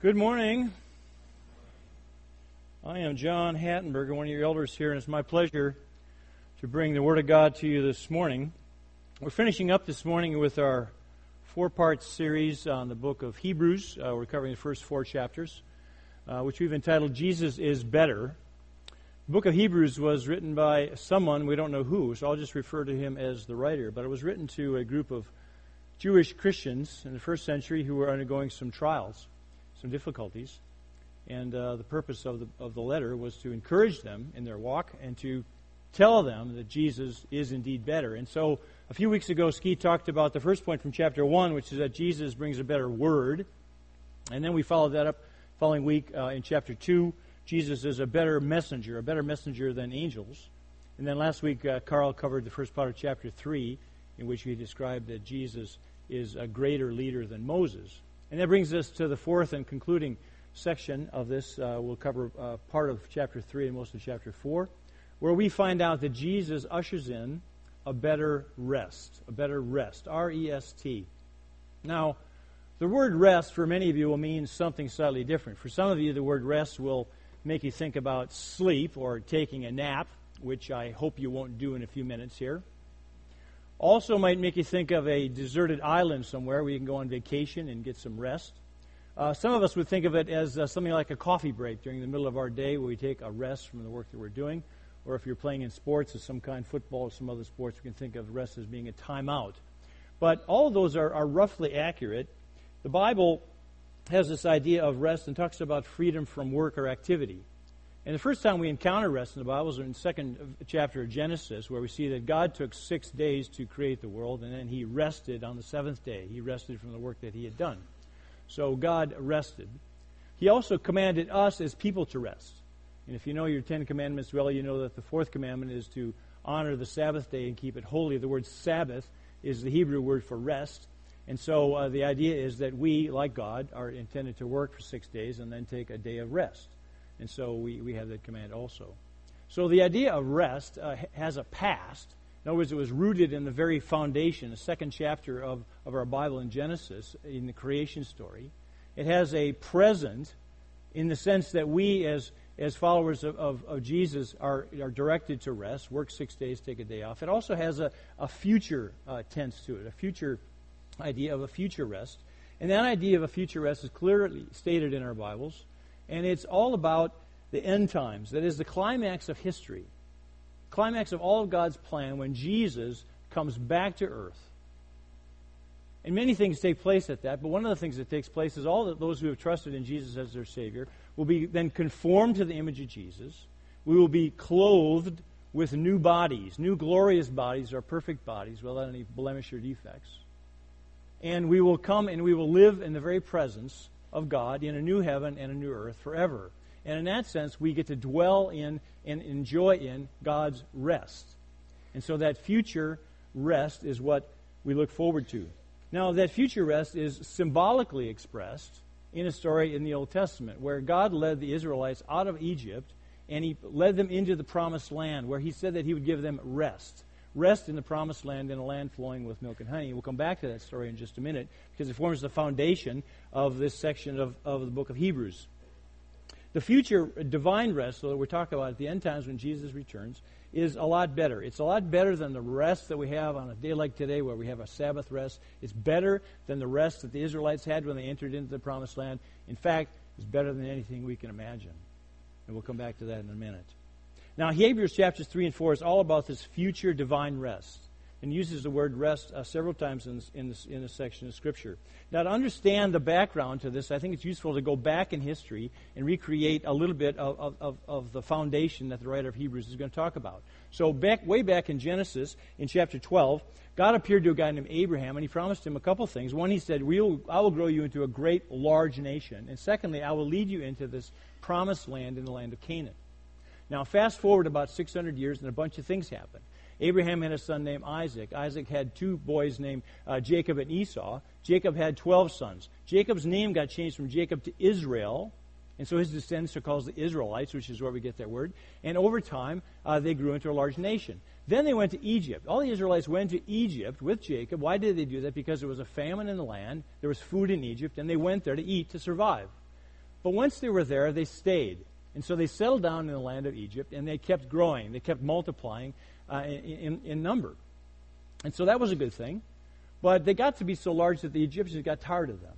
Good morning. I am John Hattenberger, one of your elders here, and it's my pleasure to bring the Word of God to you this morning. We're finishing up this morning with our four part series on the book of Hebrews. Uh, we're covering the first four chapters, uh, which we've entitled Jesus is Better. The book of Hebrews was written by someone, we don't know who, so I'll just refer to him as the writer, but it was written to a group of Jewish Christians in the first century who were undergoing some trials some difficulties. And uh, the purpose of the, of the letter was to encourage them in their walk and to tell them that Jesus is indeed better. And so a few weeks ago, Ski talked about the first point from chapter 1, which is that Jesus brings a better word. And then we followed that up following week uh, in chapter 2. Jesus is a better messenger, a better messenger than angels. And then last week, uh, Carl covered the first part of chapter 3, in which he described that Jesus is a greater leader than Moses. And that brings us to the fourth and concluding section of this. Uh, we'll cover uh, part of chapter 3 and most of chapter 4, where we find out that Jesus ushers in a better rest. A better rest. R E S T. Now, the word rest for many of you will mean something slightly different. For some of you, the word rest will make you think about sleep or taking a nap, which I hope you won't do in a few minutes here. Also, might make you think of a deserted island somewhere where you can go on vacation and get some rest. Uh, some of us would think of it as uh, something like a coffee break during the middle of our day where we take a rest from the work that we're doing. Or if you're playing in sports of some kind, football or some other sports, we can think of rest as being a timeout. But all of those are, are roughly accurate. The Bible has this idea of rest and talks about freedom from work or activity. And the first time we encounter rest in the Bible is in the second chapter of Genesis, where we see that God took six days to create the world, and then he rested on the seventh day. He rested from the work that he had done. So God rested. He also commanded us as people to rest. And if you know your Ten Commandments well, you know that the fourth commandment is to honor the Sabbath day and keep it holy. The word Sabbath is the Hebrew word for rest. And so uh, the idea is that we, like God, are intended to work for six days and then take a day of rest. And so we, we have that command also. So the idea of rest uh, has a past. In other words, it was rooted in the very foundation, the second chapter of, of our Bible in Genesis, in the creation story. It has a present in the sense that we, as, as followers of, of, of Jesus, are, are directed to rest, work six days, take a day off. It also has a, a future uh, tense to it, a future idea of a future rest. And that idea of a future rest is clearly stated in our Bibles and it's all about the end times. That is the climax of history, climax of all of God's plan when Jesus comes back to earth. And many things take place at that, but one of the things that takes place is all that those who have trusted in Jesus as their Savior will be then conformed to the image of Jesus. We will be clothed with new bodies, new glorious bodies, or perfect bodies without any blemish or defects. And we will come and we will live in the very presence of God in a new heaven and a new earth forever. And in that sense, we get to dwell in and enjoy in God's rest. And so that future rest is what we look forward to. Now, that future rest is symbolically expressed in a story in the Old Testament where God led the Israelites out of Egypt and he led them into the promised land where he said that he would give them rest rest in the promised land in a land flowing with milk and honey. We'll come back to that story in just a minute because it forms the foundation of this section of, of the book of Hebrews. The future divine rest, that we're talking about at the end times when Jesus returns, is a lot better. It's a lot better than the rest that we have on a day like today where we have a Sabbath rest. It's better than the rest that the Israelites had when they entered into the promised land. In fact, it's better than anything we can imagine. And we'll come back to that in a minute. Now, Hebrews chapters 3 and 4 is all about this future divine rest and uses the word rest uh, several times in this, in, this, in this section of Scripture. Now, to understand the background to this, I think it's useful to go back in history and recreate a little bit of, of, of the foundation that the writer of Hebrews is going to talk about. So, back, way back in Genesis, in chapter 12, God appeared to a guy named Abraham, and he promised him a couple things. One, he said, we'll, I will grow you into a great, large nation. And secondly, I will lead you into this promised land in the land of Canaan. Now, fast forward about 600 years, and a bunch of things happened. Abraham had a son named Isaac. Isaac had two boys named uh, Jacob and Esau. Jacob had 12 sons. Jacob's name got changed from Jacob to Israel, and so his descendants are called the Israelites, which is where we get that word. And over time, uh, they grew into a large nation. Then they went to Egypt. All the Israelites went to Egypt with Jacob. Why did they do that? Because there was a famine in the land, there was food in Egypt, and they went there to eat to survive. But once they were there, they stayed. And so they settled down in the land of Egypt, and they kept growing. They kept multiplying uh, in, in number. And so that was a good thing. But they got to be so large that the Egyptians got tired of them.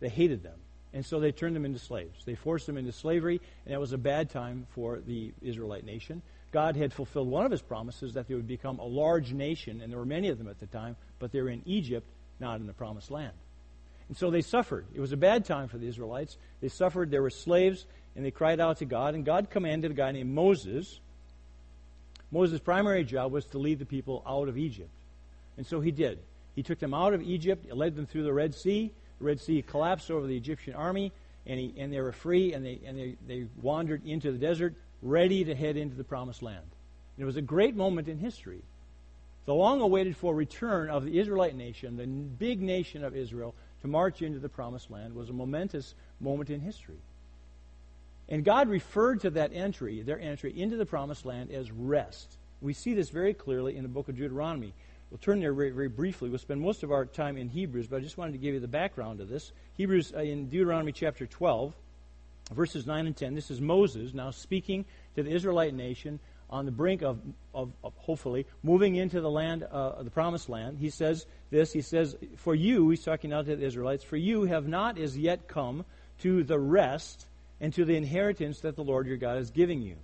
They hated them. And so they turned them into slaves. They forced them into slavery, and that was a bad time for the Israelite nation. God had fulfilled one of his promises that they would become a large nation, and there were many of them at the time, but they were in Egypt, not in the promised land. And so they suffered. It was a bad time for the Israelites. They suffered. They were slaves, and they cried out to God. And God commanded a guy named Moses. Moses' primary job was to lead the people out of Egypt. And so he did. He took them out of Egypt, led them through the Red Sea. The Red Sea collapsed over the Egyptian army, and, he, and they were free, and, they, and they, they wandered into the desert, ready to head into the promised land. And it was a great moment in history. The long awaited for return of the Israelite nation, the big nation of Israel, to march into the promised land was a momentous moment in history. And God referred to that entry, their entry into the promised land, as rest. We see this very clearly in the book of Deuteronomy. We'll turn there very, very briefly. We'll spend most of our time in Hebrews, but I just wanted to give you the background of this. Hebrews uh, in Deuteronomy chapter 12, verses 9 and 10. This is Moses now speaking to the Israelite nation on the brink of, of, of hopefully moving into the land, uh, the promised land. He says this. He says, "For you," he's talking now to the Israelites, "for you have not as yet come to the rest and to the inheritance that the Lord your God is giving you.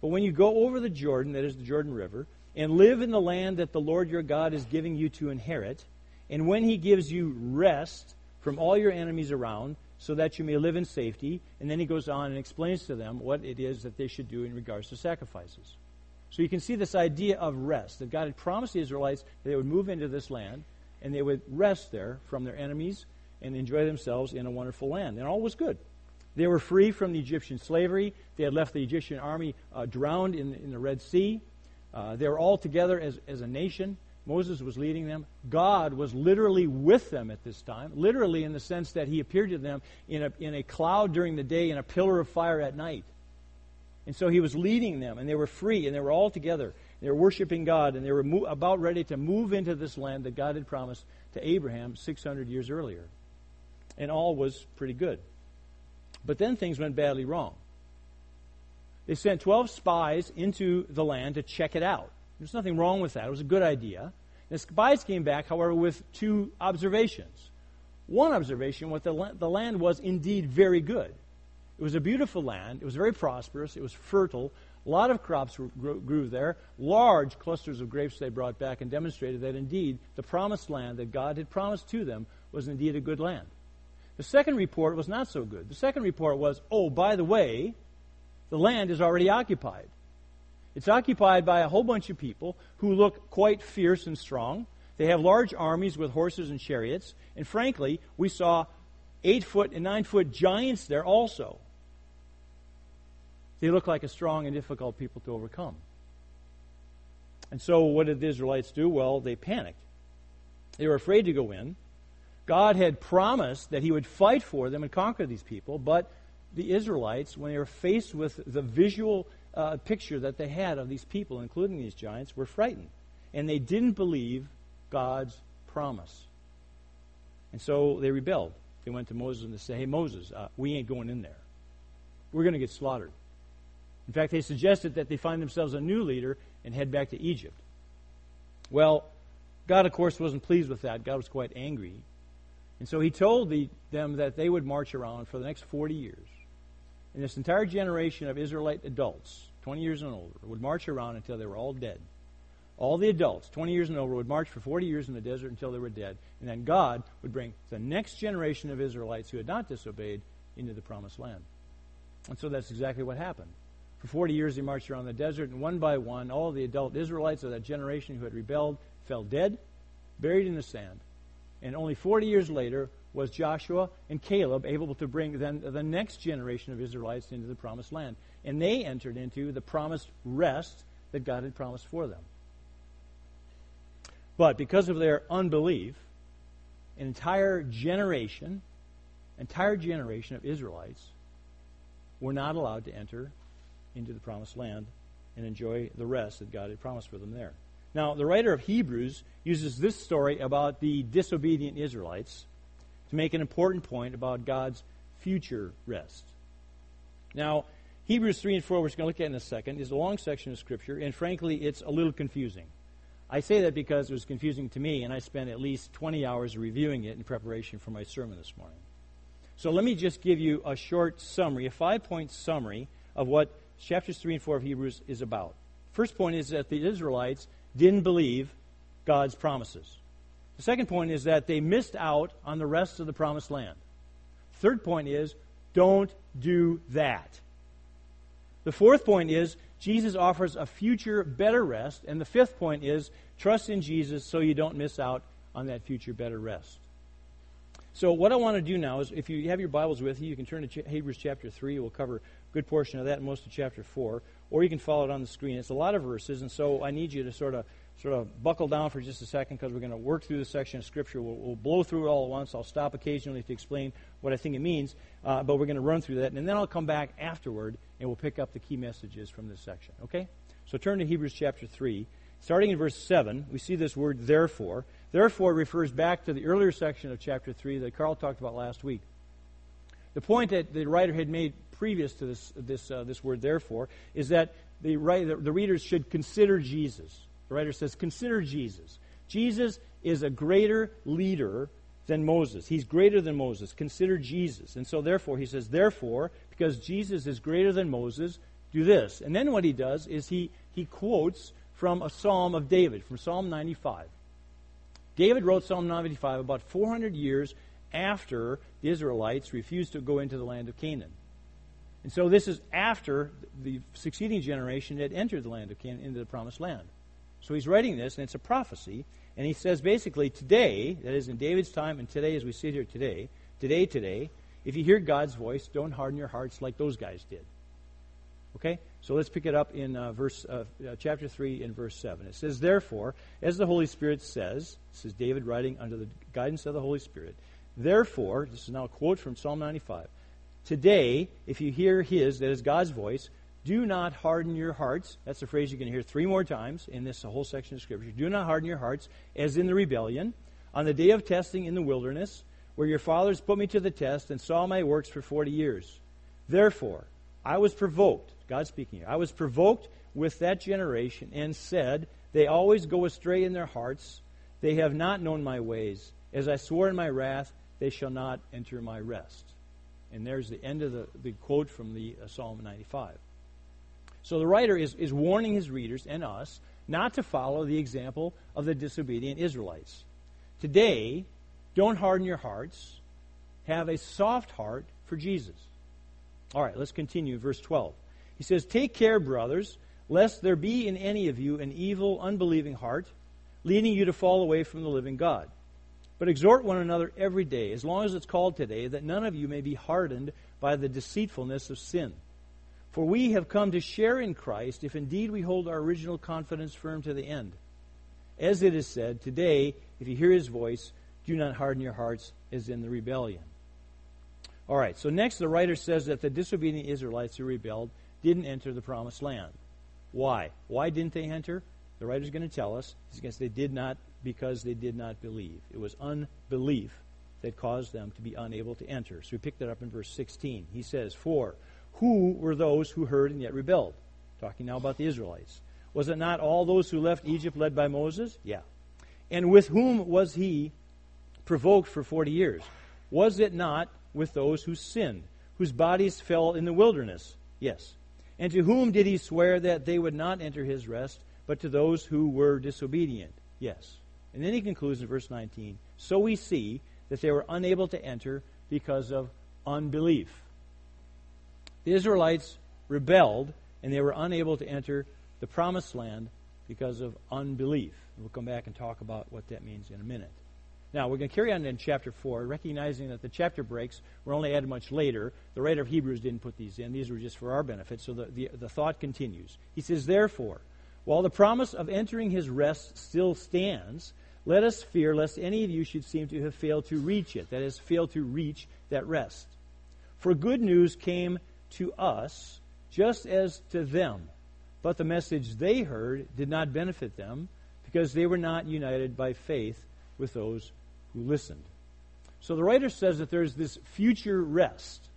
But when you go over the Jordan, that is the Jordan River." and live in the land that the Lord your God is giving you to inherit. And when he gives you rest from all your enemies around, so that you may live in safety. And then he goes on and explains to them what it is that they should do in regards to sacrifices. So you can see this idea of rest, that God had promised the Israelites that they would move into this land and they would rest there from their enemies and enjoy themselves in a wonderful land. And all was good. They were free from the Egyptian slavery. They had left the Egyptian army uh, drowned in, in the Red Sea. Uh, they were all together as, as a nation. Moses was leading them. God was literally with them at this time, literally in the sense that he appeared to them in a, in a cloud during the day and a pillar of fire at night. And so he was leading them, and they were free, and they were all together. They were worshiping God, and they were mo- about ready to move into this land that God had promised to Abraham 600 years earlier. And all was pretty good. But then things went badly wrong. They sent 12 spies into the land to check it out. There's nothing wrong with that. It was a good idea. The spies came back, however, with two observations. One observation was that the land was indeed very good. It was a beautiful land. It was very prosperous. It was fertile. A lot of crops grew there. Large clusters of grapes they brought back and demonstrated that indeed the promised land that God had promised to them was indeed a good land. The second report was not so good. The second report was, oh, by the way, the land is already occupied. It's occupied by a whole bunch of people who look quite fierce and strong. They have large armies with horses and chariots. And frankly, we saw eight foot and nine foot giants there also. They look like a strong and difficult people to overcome. And so, what did the Israelites do? Well, they panicked. They were afraid to go in. God had promised that He would fight for them and conquer these people, but the Israelites, when they were faced with the visual uh, picture that they had of these people, including these giants, were frightened. And they didn't believe God's promise. And so they rebelled. They went to Moses and they said, Hey, Moses, uh, we ain't going in there. We're going to get slaughtered. In fact, they suggested that they find themselves a new leader and head back to Egypt. Well, God, of course, wasn't pleased with that. God was quite angry. And so he told the, them that they would march around for the next 40 years and this entire generation of Israelite adults, 20 years and older, would march around until they were all dead. All the adults, 20 years and over, would march for 40 years in the desert until they were dead. And then God would bring the next generation of Israelites who had not disobeyed into the promised land. And so that's exactly what happened. For 40 years, they marched around the desert, and one by one, all the adult Israelites of that generation who had rebelled fell dead, buried in the sand. And only 40 years later, was Joshua and Caleb able to bring then the next generation of Israelites into the promised land. And they entered into the promised rest that God had promised for them. But because of their unbelief, an entire generation, entire generation of Israelites were not allowed to enter into the promised land and enjoy the rest that God had promised for them there. Now, the writer of Hebrews uses this story about the disobedient Israelites to make an important point about God's future rest. Now, Hebrews 3 and 4, which we're going to look at in a second, is a long section of Scripture, and frankly, it's a little confusing. I say that because it was confusing to me, and I spent at least 20 hours reviewing it in preparation for my sermon this morning. So let me just give you a short summary, a five point summary of what chapters 3 and 4 of Hebrews is about. First point is that the Israelites didn't believe God's promises. The second point is that they missed out on the rest of the promised land. Third point is don't do that. The fourth point is Jesus offers a future better rest. And the fifth point is trust in Jesus so you don't miss out on that future better rest. So, what I want to do now is if you have your Bibles with you, you can turn to Hebrews chapter 3. We'll cover good portion of that most of chapter 4. Or you can follow it on the screen. It's a lot of verses, and so I need you to sort of sort of buckle down for just a second because we're going to work through this section of Scripture. We'll, we'll, blow through it all at once. I'll stop occasionally to explain what I think it means, uh, but we're going to run through that, and then I'll come back afterward and we'll pick up the key messages from this section. Okay? So turn to Hebrews chapter 3. Starting in verse 7, we see this word therefore. Therefore refers back to the earlier section of chapter 3 that Carl talked about last week. The point that the writer had made previous to this, this, uh, this word therefore is that the, writer, the readers should consider Jesus. The writer says, Consider Jesus. Jesus is a greater leader than Moses. He's greater than Moses. Consider Jesus. And so, therefore, he says, Therefore, because Jesus is greater than Moses, do this. And then what he does is he, he quotes from a psalm of David, from Psalm 95. David wrote Psalm 95 about 400 years after the Israelites refused to go into the land of Canaan. And so this is after the succeeding generation had entered the land of Canaan into the promised land. So he's writing this, and it's a prophecy. And he says basically, today, that is in David's time, and today as we sit here today, today, today, if you hear God's voice, don't harden your hearts like those guys did. Okay? So let's pick it up in uh, verse uh, uh, chapter 3 in verse 7. It says, Therefore, as the Holy Spirit says, this is David writing under the guidance of the Holy Spirit, Therefore, this is now a quote from Psalm 95. Today, if you hear his, that is God's voice, do not harden your hearts. That's a phrase you can hear three more times in this whole section of Scripture. Do not harden your hearts, as in the rebellion, on the day of testing in the wilderness, where your fathers put me to the test and saw my works for forty years. Therefore, I was provoked, God speaking here, I was provoked with that generation and said, They always go astray in their hearts. They have not known my ways. As I swore in my wrath, they shall not enter my rest. And there's the end of the, the quote from the uh, Psalm 95. So the writer is, is warning his readers and us not to follow the example of the disobedient Israelites. Today, don't harden your hearts. Have a soft heart for Jesus. All right, let's continue. Verse 12. He says, Take care, brothers, lest there be in any of you an evil, unbelieving heart, leading you to fall away from the living God. But exhort one another every day, as long as it's called today, that none of you may be hardened by the deceitfulness of sin. For we have come to share in Christ if indeed we hold our original confidence firm to the end. As it is said, Today, if you hear his voice, do not harden your hearts as in the rebellion. All right, so next the writer says that the disobedient Israelites who rebelled didn't enter the promised land. Why? Why didn't they enter? The writer's going to tell us. He's going to say they did not because they did not believe. It was unbelief that caused them to be unable to enter. So we pick that up in verse 16. He says, For who were those who heard and yet rebelled? Talking now about the Israelites. Was it not all those who left Egypt led by Moses? Yeah. And with whom was he provoked for 40 years? Was it not with those who sinned, whose bodies fell in the wilderness? Yes. And to whom did he swear that they would not enter his rest, but to those who were disobedient? Yes. And then he concludes in verse 19 So we see that they were unable to enter because of unbelief. The Israelites rebelled and they were unable to enter the promised land because of unbelief. We'll come back and talk about what that means in a minute. Now, we're going to carry on in chapter 4, recognizing that the chapter breaks were only added much later. The writer of Hebrews didn't put these in. These were just for our benefit. So the, the, the thought continues. He says, Therefore, while the promise of entering his rest still stands, let us fear lest any of you should seem to have failed to reach it, that is, failed to reach that rest. For good news came to us just as to them. But the message they heard did not benefit them because they were not united by faith with those who listened. So the writer says that there's this future rest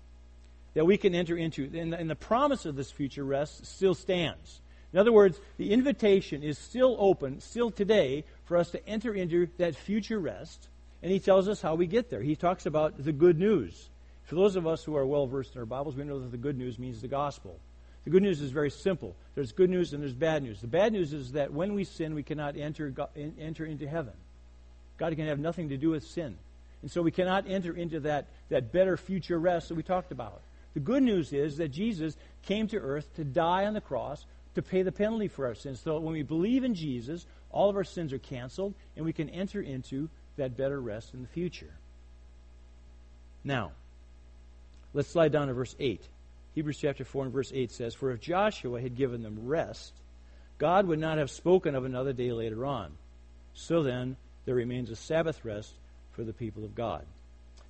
that we can enter into. And, and the promise of this future rest still stands. In other words, the invitation is still open, still today, for us to enter into that future rest. And he tells us how we get there. He talks about the good news. For those of us who are well versed in our Bibles, we know that the good news means the gospel. The good news is very simple. There's good news and there's bad news. The bad news is that when we sin, we cannot enter, enter into heaven. God can have nothing to do with sin. And so we cannot enter into that, that better future rest that we talked about. The good news is that Jesus came to earth to die on the cross to pay the penalty for our sins. So when we believe in Jesus, all of our sins are canceled, and we can enter into that better rest in the future. Now, let's slide down to verse 8. Hebrews chapter 4 and verse 8 says, For if Joshua had given them rest, God would not have spoken of another day later on. So then, there remains a Sabbath rest for the people of God.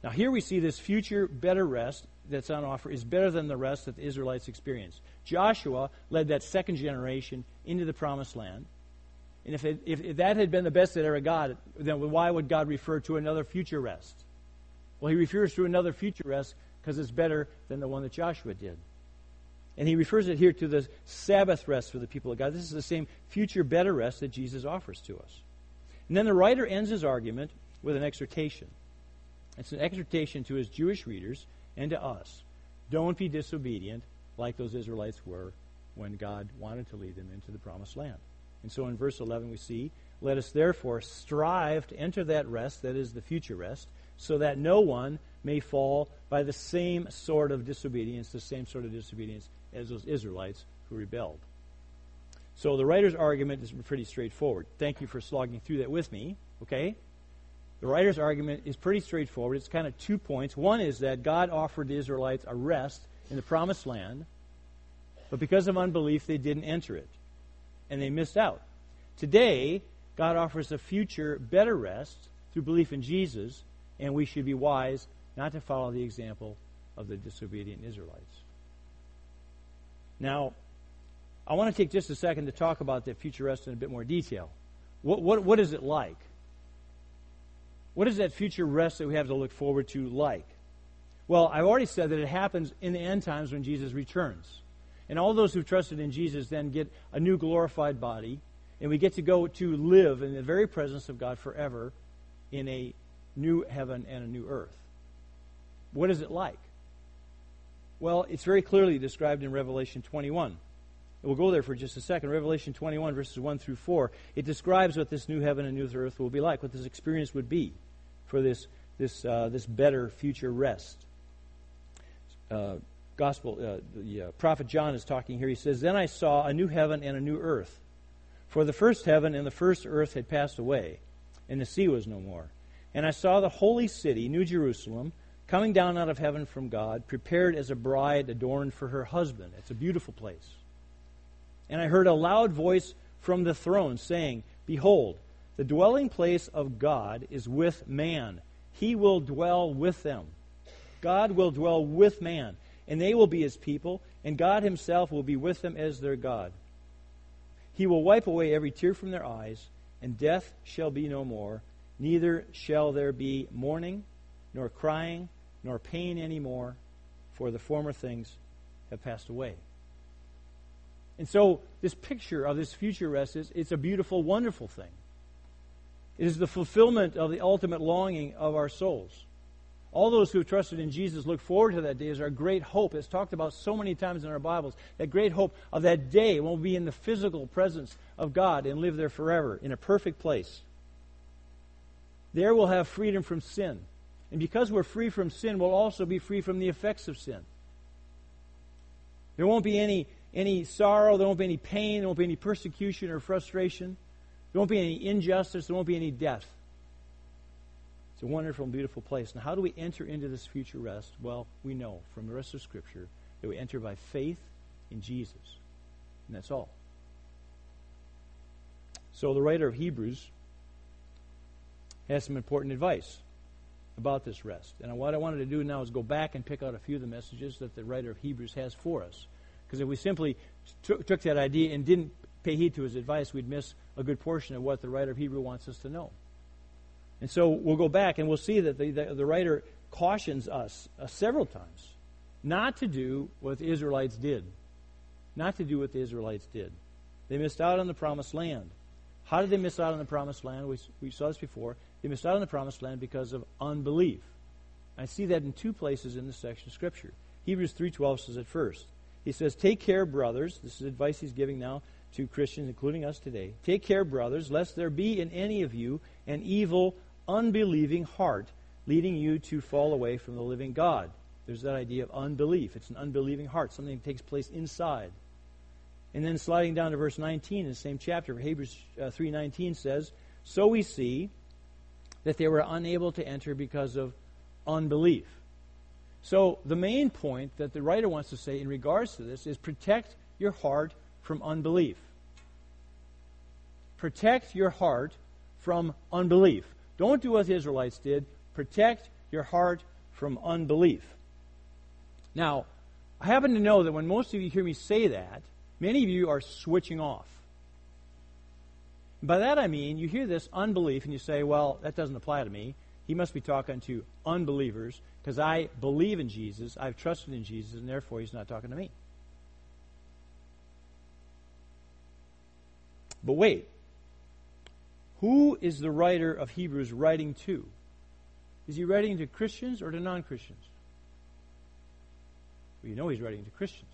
Now, here we see this future better rest that's on offer is better than the rest that the Israelites experienced. Joshua led that second generation into the promised land. And if, it, if, if that had been the best that ever got, then why would God refer to another future rest? Well, he refers to another future rest because it's better than the one that Joshua did. And he refers it here to the Sabbath rest for the people of God. This is the same future better rest that Jesus offers to us. And then the writer ends his argument with an exhortation. It's an exhortation to his Jewish readers and to us. Don't be disobedient like those Israelites were when God wanted to lead them into the promised land. And so in verse 11 we see, Let us therefore strive to enter that rest, that is the future rest, so that no one may fall by the same sort of disobedience, the same sort of disobedience as those Israelites who rebelled. So the writer's argument is pretty straightforward. Thank you for slogging through that with me, okay? The writer's argument is pretty straightforward. It's kind of two points. One is that God offered the Israelites a rest in the promised land, but because of unbelief, they didn't enter it, and they missed out. Today, God offers a future better rest through belief in Jesus, and we should be wise not to follow the example of the disobedient Israelites. Now, I want to take just a second to talk about that future rest in a bit more detail. What, what, what is it like? What is that future rest that we have to look forward to like? Well, I've already said that it happens in the end times when Jesus returns. And all those who've trusted in Jesus then get a new glorified body, and we get to go to live in the very presence of God forever in a new heaven and a new earth. What is it like? Well, it's very clearly described in Revelation 21. We'll go there for just a second. Revelation 21, verses 1 through 4. It describes what this new heaven and new earth will be like, what this experience would be for this, this, uh, this better future rest. Uh, gospel, uh, the uh, prophet John is talking here. He says, Then I saw a new heaven and a new earth. For the first heaven and the first earth had passed away, and the sea was no more. And I saw the holy city, New Jerusalem, coming down out of heaven from God, prepared as a bride adorned for her husband. It's a beautiful place. And I heard a loud voice from the throne saying, Behold, the dwelling place of God is with man. He will dwell with them. God will dwell with man, and they will be his people, and God himself will be with them as their God. He will wipe away every tear from their eyes, and death shall be no more, neither shall there be mourning, nor crying, nor pain any more, for the former things have passed away. And so, this picture of this future rest is it's a beautiful, wonderful thing. It is the fulfillment of the ultimate longing of our souls. All those who have trusted in Jesus look forward to that day as our great hope. It's talked about so many times in our Bibles. That great hope of that day when we'll be in the physical presence of God and live there forever in a perfect place. There we'll have freedom from sin. And because we're free from sin, we'll also be free from the effects of sin. There won't be any any sorrow, there won't be any pain, there won't be any persecution or frustration, there won't be any injustice, there won't be any death. It's a wonderful and beautiful place. Now, how do we enter into this future rest? Well, we know from the rest of Scripture that we enter by faith in Jesus. And that's all. So, the writer of Hebrews has some important advice about this rest. And what I wanted to do now is go back and pick out a few of the messages that the writer of Hebrews has for us. Because if we simply took that idea and didn't pay heed to his advice, we'd miss a good portion of what the writer of Hebrew wants us to know. And so we'll go back and we'll see that the, the, the writer cautions us uh, several times not to do what the Israelites did. Not to do what the Israelites did. They missed out on the promised land. How did they miss out on the promised land? We, we saw this before. They missed out on the promised land because of unbelief. I see that in two places in this section of Scripture. Hebrews 3.12 says it first. He says, Take care, brothers. This is advice he's giving now to Christians, including us today. Take care, brothers, lest there be in any of you an evil, unbelieving heart, leading you to fall away from the living God. There's that idea of unbelief. It's an unbelieving heart, something that takes place inside. And then sliding down to verse 19 in the same chapter, Hebrews uh, 3.19 says, So we see that they were unable to enter because of unbelief. So the main point that the writer wants to say in regards to this is protect your heart from unbelief. Protect your heart from unbelief. Don't do what the Israelites did. Protect your heart from unbelief. Now, I happen to know that when most of you hear me say that, many of you are switching off. By that I mean, you hear this unbelief and you say, well, that doesn't apply to me. He must be talking to unbelievers because I believe in Jesus, I've trusted in Jesus, and therefore he's not talking to me. But wait. Who is the writer of Hebrews writing to? Is he writing to Christians or to non Christians? Well, you know he's writing to Christians.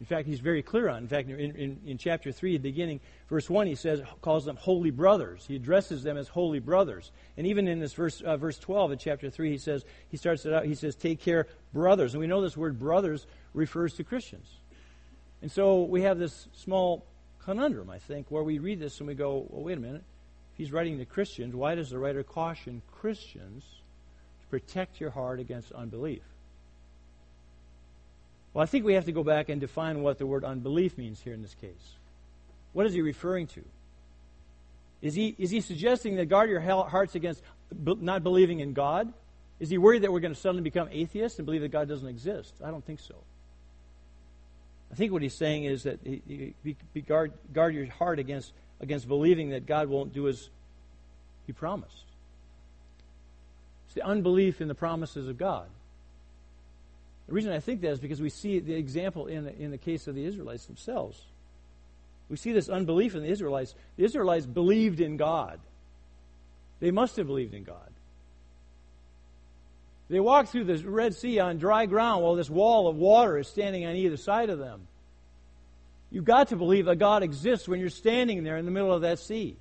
In fact, he's very clear on. In fact, in, in, in, chapter 3, the beginning, verse 1, he says, calls them holy brothers. He addresses them as holy brothers. And even in this verse, uh, verse 12 in chapter 3, he says, he starts it out, he says, take care, brothers. And we know this word brothers refers to Christians. And so we have this small conundrum, I think, where we read this and we go, well, wait a minute. If he's writing to Christians, why does the writer caution Christians to protect your heart against unbelief? Well, I think we have to go back and define what the word unbelief means here in this case. What is he referring to? Is he, is he suggesting that guard your hearts against not believing in God? Is he worried that we're going to suddenly become atheists and believe that God doesn't exist? I don't think so. I think what he's saying is that he, he, guard, guard your heart against, against believing that God won't do as he promised. It's the unbelief in the promises of God. The reason I think that is because we see the example in the, in the case of the Israelites themselves. We see this unbelief in the Israelites. The Israelites believed in God. They must have believed in God. They walk through the Red Sea on dry ground while this wall of water is standing on either side of them. You've got to believe that God exists when you're standing there in the middle of that sea.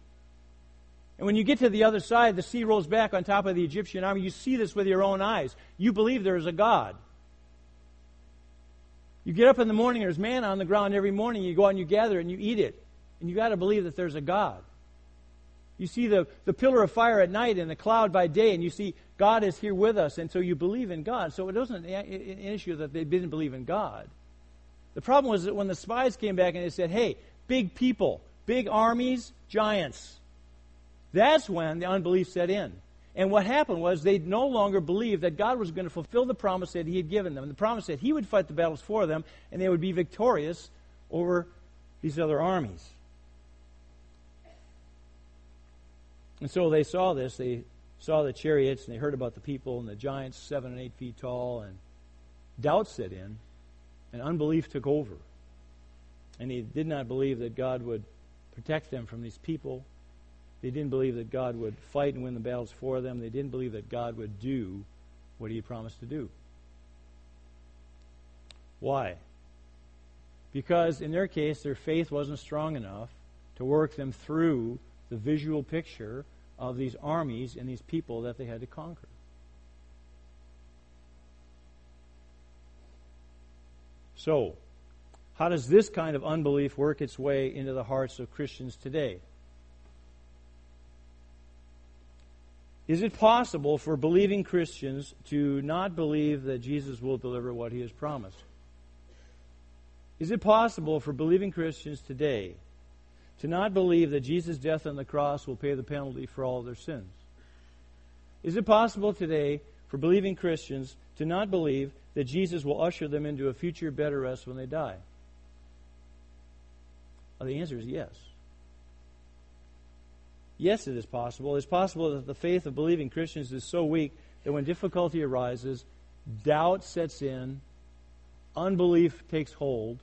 And when you get to the other side, the sea rolls back on top of the Egyptian army. You see this with your own eyes. You believe there is a God. You get up in the morning, there's manna on the ground every morning. You go out and you gather and you eat it. And you got to believe that there's a God. You see the, the pillar of fire at night and the cloud by day, and you see God is here with us, and so you believe in God. So it wasn't an issue that they didn't believe in God. The problem was that when the spies came back and they said, hey, big people, big armies, giants, that's when the unbelief set in. And what happened was they no longer believed that God was going to fulfill the promise that He had given them. And the promise that He would fight the battles for them and they would be victorious over these other armies. And so they saw this. They saw the chariots and they heard about the people and the giants, seven and eight feet tall, and doubt set in, and unbelief took over. And they did not believe that God would protect them from these people they didn't believe that God would fight and win the battles for them. They didn't believe that God would do what he promised to do. Why? Because in their case, their faith wasn't strong enough to work them through the visual picture of these armies and these people that they had to conquer. So, how does this kind of unbelief work its way into the hearts of Christians today? Is it possible for believing Christians to not believe that Jesus will deliver what he has promised? Is it possible for believing Christians today to not believe that Jesus' death on the cross will pay the penalty for all their sins? Is it possible today for believing Christians to not believe that Jesus will usher them into a future better rest when they die? Well, the answer is yes. Yes, it is possible. It's possible that the faith of believing Christians is so weak that when difficulty arises, doubt sets in, unbelief takes hold,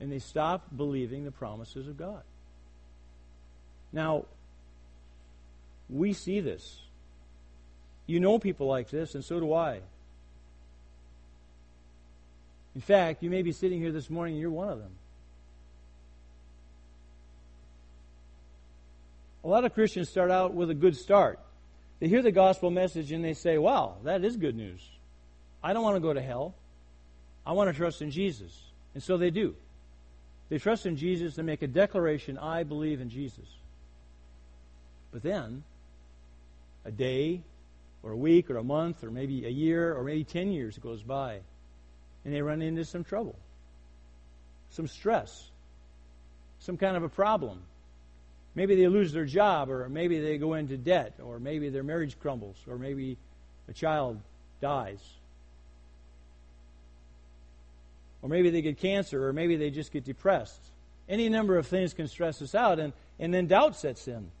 and they stop believing the promises of God. Now, we see this. You know people like this, and so do I. In fact, you may be sitting here this morning and you're one of them. A lot of Christians start out with a good start. They hear the gospel message and they say, wow, that is good news. I don't want to go to hell. I want to trust in Jesus. And so they do. They trust in Jesus and make a declaration I believe in Jesus. But then, a day, or a week, or a month, or maybe a year, or maybe 10 years goes by, and they run into some trouble, some stress, some kind of a problem. Maybe they lose their job, or maybe they go into debt, or maybe their marriage crumbles, or maybe a child dies. Or maybe they get cancer, or maybe they just get depressed. Any number of things can stress us out, and, and then doubt sets in.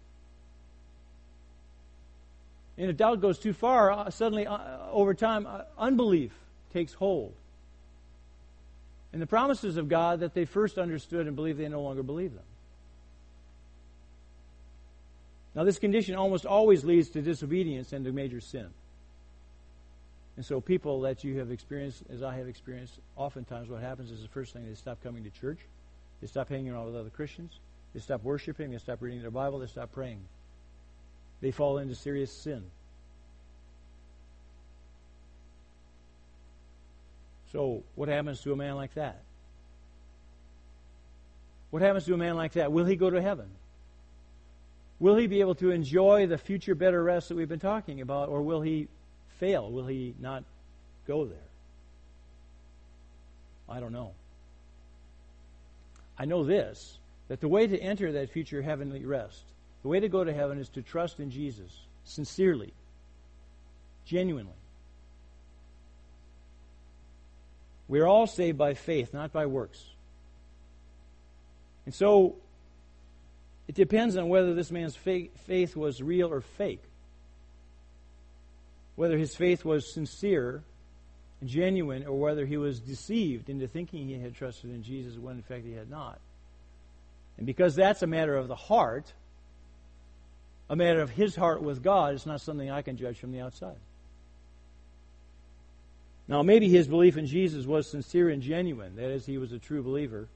And if doubt goes too far, uh, suddenly, uh, over time, uh, unbelief takes hold. And the promises of God that they first understood and believed, they no longer believe them. Now, this condition almost always leads to disobedience and to major sin. And so, people that you have experienced, as I have experienced, oftentimes what happens is the first thing they stop coming to church, they stop hanging around with other Christians, they stop worshiping, they stop reading their Bible, they stop praying they fall into serious sin. So, what happens to a man like that? What happens to a man like that? Will he go to heaven? Will he be able to enjoy the future better rest that we've been talking about, or will he fail? Will he not go there? I don't know. I know this that the way to enter that future heavenly rest the way to go to heaven is to trust in Jesus sincerely, genuinely. We are all saved by faith, not by works. And so, it depends on whether this man's faith was real or fake. Whether his faith was sincere and genuine, or whether he was deceived into thinking he had trusted in Jesus when in fact he had not. And because that's a matter of the heart, a matter of his heart with God. It's not something I can judge from the outside. Now, maybe his belief in Jesus was sincere and genuine. That is, he was a true believer.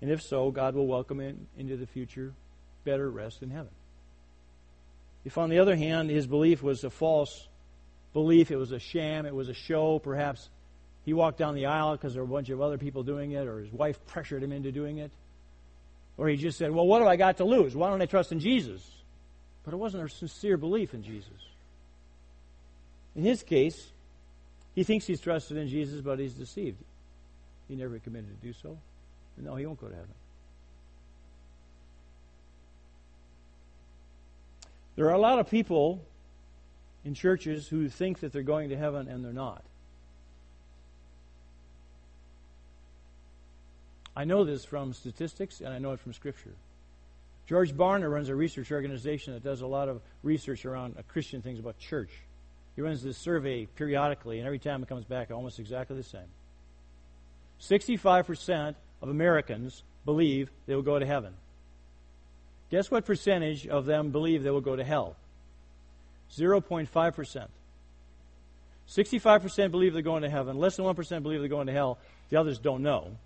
And if so, God will welcome him into the future better rest in heaven. If, on the other hand, his belief was a false belief, it was a sham, it was a show, perhaps he walked down the aisle because there were a bunch of other people doing it, or his wife pressured him into doing it, or he just said, Well, what have I got to lose? Why don't I trust in Jesus? But it wasn't a sincere belief in Jesus. In his case, he thinks he's trusted in Jesus, but he's deceived. He never committed to do so. No, he won't go to heaven. There are a lot of people in churches who think that they're going to heaven and they're not. I know this from statistics and I know it from Scripture. George Barna runs a research organization that does a lot of research around uh, Christian things about church. He runs this survey periodically, and every time it comes back, almost exactly the same. 65% of Americans believe they will go to heaven. Guess what percentage of them believe they will go to hell? 0.5%. 65% believe they're going to heaven. Less than 1% believe they're going to hell. The others don't know.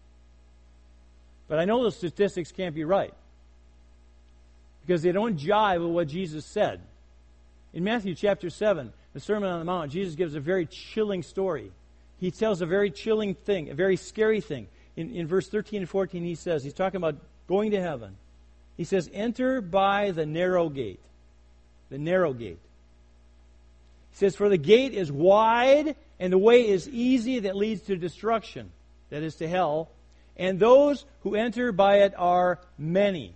But I know those statistics can't be right because they don't jive with what Jesus said. In Matthew chapter 7, the Sermon on the Mount, Jesus gives a very chilling story. He tells a very chilling thing, a very scary thing. In, in verse 13 and 14, he says, he's talking about going to heaven. He says, Enter by the narrow gate. The narrow gate. Says, For the gate is wide and the way is easy that leads to destruction, that is to hell, and those who enter by it are many.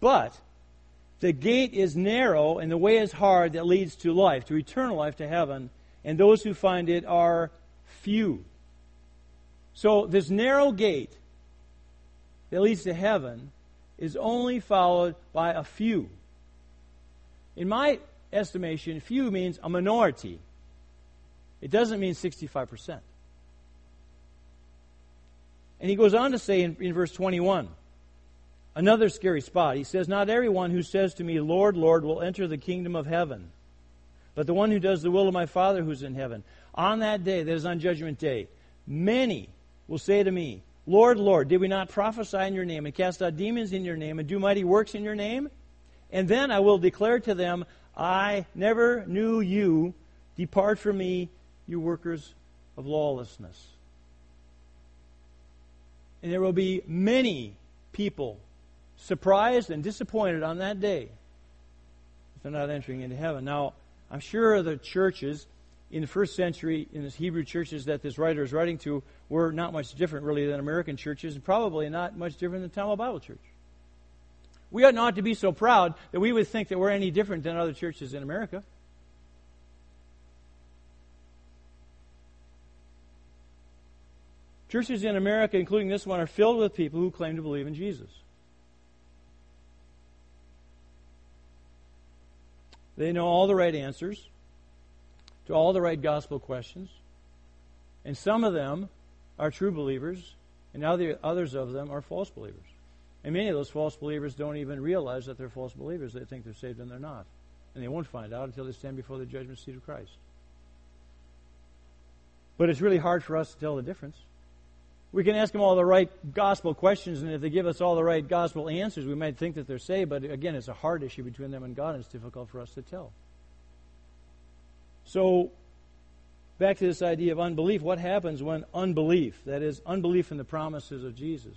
But the gate is narrow and the way is hard that leads to life, to eternal life, to heaven, and those who find it are few. So, this narrow gate that leads to heaven is only followed by a few. In my estimation, few means a minority. It doesn't mean 65%. And he goes on to say in, in verse 21, another scary spot. He says, Not everyone who says to me, Lord, Lord, will enter the kingdom of heaven, but the one who does the will of my Father who's in heaven. On that day, that is on Judgment Day, many will say to me, Lord, Lord, did we not prophesy in your name and cast out demons in your name and do mighty works in your name? And then I will declare to them, I never knew you. Depart from me, you workers of lawlessness. And there will be many people surprised and disappointed on that day if they're not entering into heaven. Now, I'm sure the churches in the first century, in the Hebrew churches that this writer is writing to, were not much different, really, than American churches, and probably not much different than Tamil Bible Church. We ought not to be so proud that we would think that we're any different than other churches in America. Churches in America, including this one, are filled with people who claim to believe in Jesus. They know all the right answers to all the right gospel questions. And some of them are true believers, and other, others of them are false believers. And many of those false believers don't even realize that they're false believers. They think they're saved and they're not. And they won't find out until they stand before the judgment seat of Christ. But it's really hard for us to tell the difference. We can ask them all the right gospel questions, and if they give us all the right gospel answers, we might think that they're saved. But again, it's a hard issue between them and God, and it's difficult for us to tell. So, back to this idea of unbelief. What happens when unbelief, that is, unbelief in the promises of Jesus,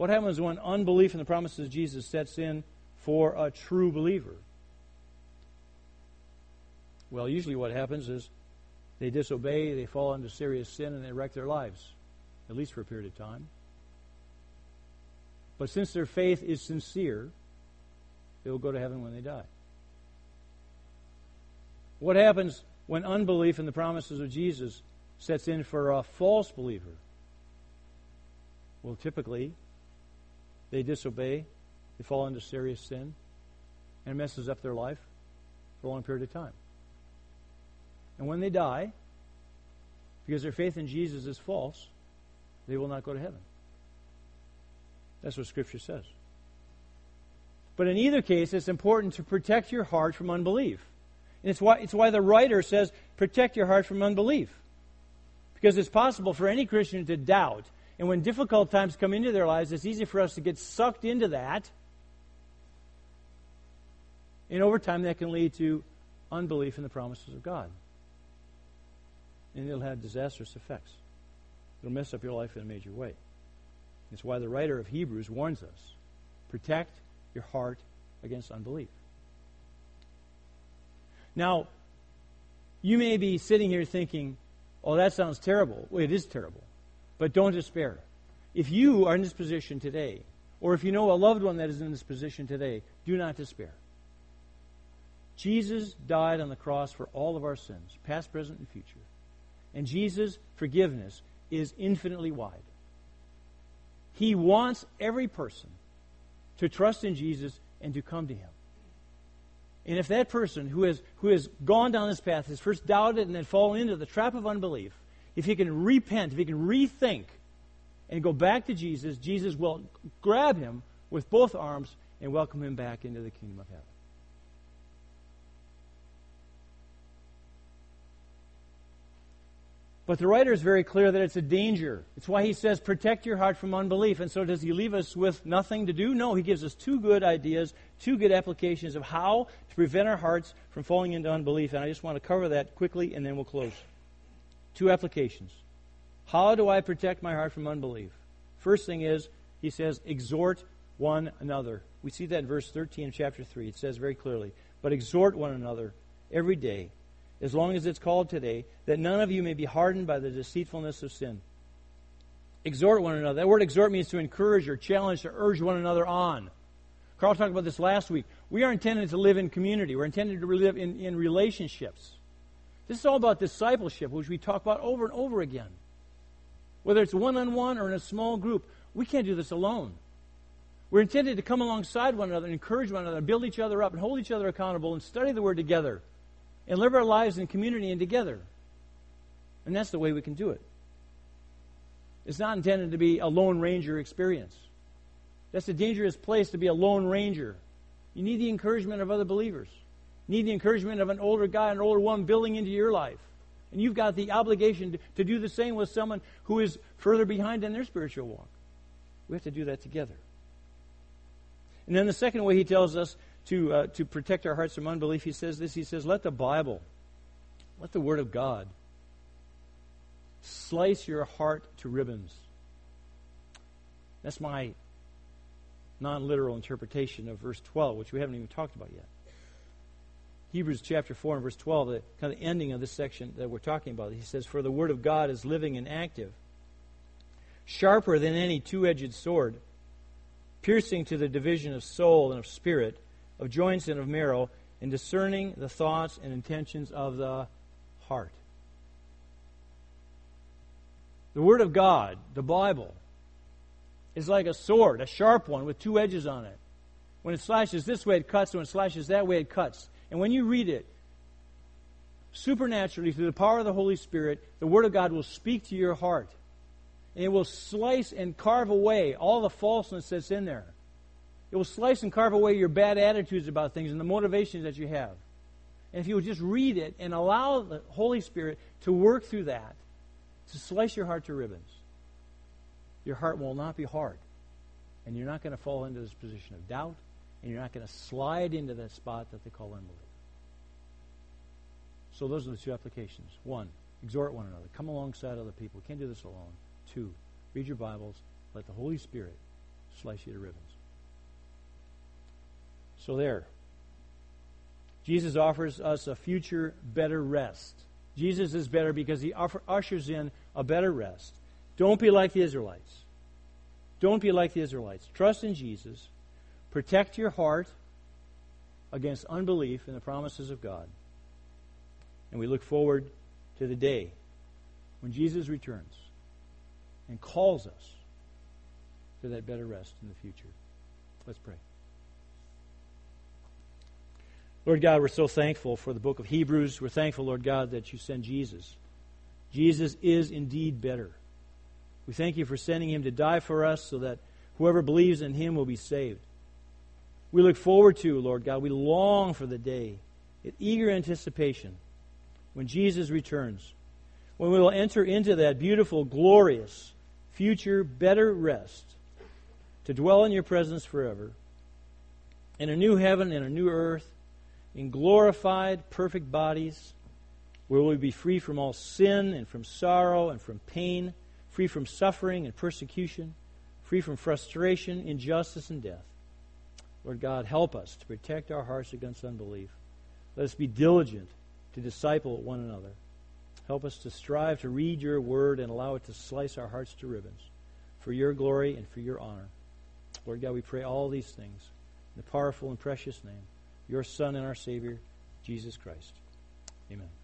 what happens when unbelief in the promises of Jesus sets in for a true believer? Well, usually what happens is they disobey, they fall into serious sin, and they wreck their lives, at least for a period of time. But since their faith is sincere, they will go to heaven when they die. What happens when unbelief in the promises of Jesus sets in for a false believer? Well, typically, they disobey, they fall into serious sin, and messes up their life for a long period of time. And when they die, because their faith in Jesus is false, they will not go to heaven. That's what Scripture says. But in either case, it's important to protect your heart from unbelief. And it's why, it's why the writer says, protect your heart from unbelief. Because it's possible for any Christian to doubt. And when difficult times come into their lives, it's easy for us to get sucked into that. And over time, that can lead to unbelief in the promises of God. And it'll have disastrous effects. It'll mess up your life in a major way. It's why the writer of Hebrews warns us protect your heart against unbelief. Now, you may be sitting here thinking, oh, that sounds terrible. Well, it is terrible. But don't despair. If you are in this position today, or if you know a loved one that is in this position today, do not despair. Jesus died on the cross for all of our sins, past, present, and future. And Jesus' forgiveness is infinitely wide. He wants every person to trust in Jesus and to come to Him. And if that person who has, who has gone down this path has first doubted and then fallen into the trap of unbelief, if he can repent, if he can rethink and go back to Jesus, Jesus will grab him with both arms and welcome him back into the kingdom of heaven. But the writer is very clear that it's a danger. It's why he says, protect your heart from unbelief. And so, does he leave us with nothing to do? No, he gives us two good ideas, two good applications of how to prevent our hearts from falling into unbelief. And I just want to cover that quickly, and then we'll close. Two applications. How do I protect my heart from unbelief? First thing is, he says, exhort one another. We see that in verse 13 of chapter 3. It says very clearly, but exhort one another every day as long as it's called today, that none of you may be hardened by the deceitfulness of sin. Exhort one another. That word exhort means to encourage or challenge, to urge one another on. Carl talked about this last week. We are intended to live in community. We're intended to live in, in relationships. This is all about discipleship, which we talk about over and over again. Whether it's one on one or in a small group, we can't do this alone. We're intended to come alongside one another and encourage one another, build each other up, and hold each other accountable, and study the Word together, and live our lives in community and together. And that's the way we can do it. It's not intended to be a Lone Ranger experience. That's a dangerous place to be a Lone Ranger. You need the encouragement of other believers. Need the encouragement of an older guy, an older woman building into your life. And you've got the obligation to, to do the same with someone who is further behind in their spiritual walk. We have to do that together. And then the second way he tells us to, uh, to protect our hearts from unbelief, he says this He says, Let the Bible, let the Word of God slice your heart to ribbons. That's my non literal interpretation of verse 12, which we haven't even talked about yet. Hebrews chapter 4 and verse 12, the kind of ending of this section that we're talking about. He says, For the word of God is living and active, sharper than any two edged sword, piercing to the division of soul and of spirit, of joints and of marrow, and discerning the thoughts and intentions of the heart. The Word of God, the Bible, is like a sword, a sharp one with two edges on it. When it slashes this way, it cuts. When it slashes that way, it cuts. And when you read it, supernaturally, through the power of the Holy Spirit, the Word of God will speak to your heart. And it will slice and carve away all the falseness that's in there. It will slice and carve away your bad attitudes about things and the motivations that you have. And if you would just read it and allow the Holy Spirit to work through that, to slice your heart to ribbons, your heart will not be hard. And you're not going to fall into this position of doubt, and you're not going to slide into that spot that they call unbelief. So those are the two applications. One, exhort one another. Come alongside other people. You can't do this alone. Two, read your Bibles. Let the Holy Spirit slice you to ribbons. So there. Jesus offers us a future better rest. Jesus is better because he offer, ushers in a better rest. Don't be like the Israelites. Don't be like the Israelites. Trust in Jesus. Protect your heart against unbelief in the promises of God. And we look forward to the day when Jesus returns and calls us to that better rest in the future. Let's pray. Lord God, we're so thankful for the book of Hebrews. We're thankful, Lord God, that you send Jesus. Jesus is indeed better. We thank you for sending him to die for us so that whoever believes in him will be saved. We look forward to, Lord God, we long for the day, in eager anticipation, when Jesus returns, when we will enter into that beautiful, glorious, future, better rest to dwell in your presence forever, in a new heaven and a new earth, in glorified, perfect bodies, where we'll be free from all sin and from sorrow and from pain free from suffering and persecution, free from frustration, injustice, and death. Lord God, help us to protect our hearts against unbelief. Let us be diligent to disciple one another. Help us to strive to read your word and allow it to slice our hearts to ribbons for your glory and for your honor. Lord God, we pray all these things in the powerful and precious name, your Son and our Savior, Jesus Christ. Amen.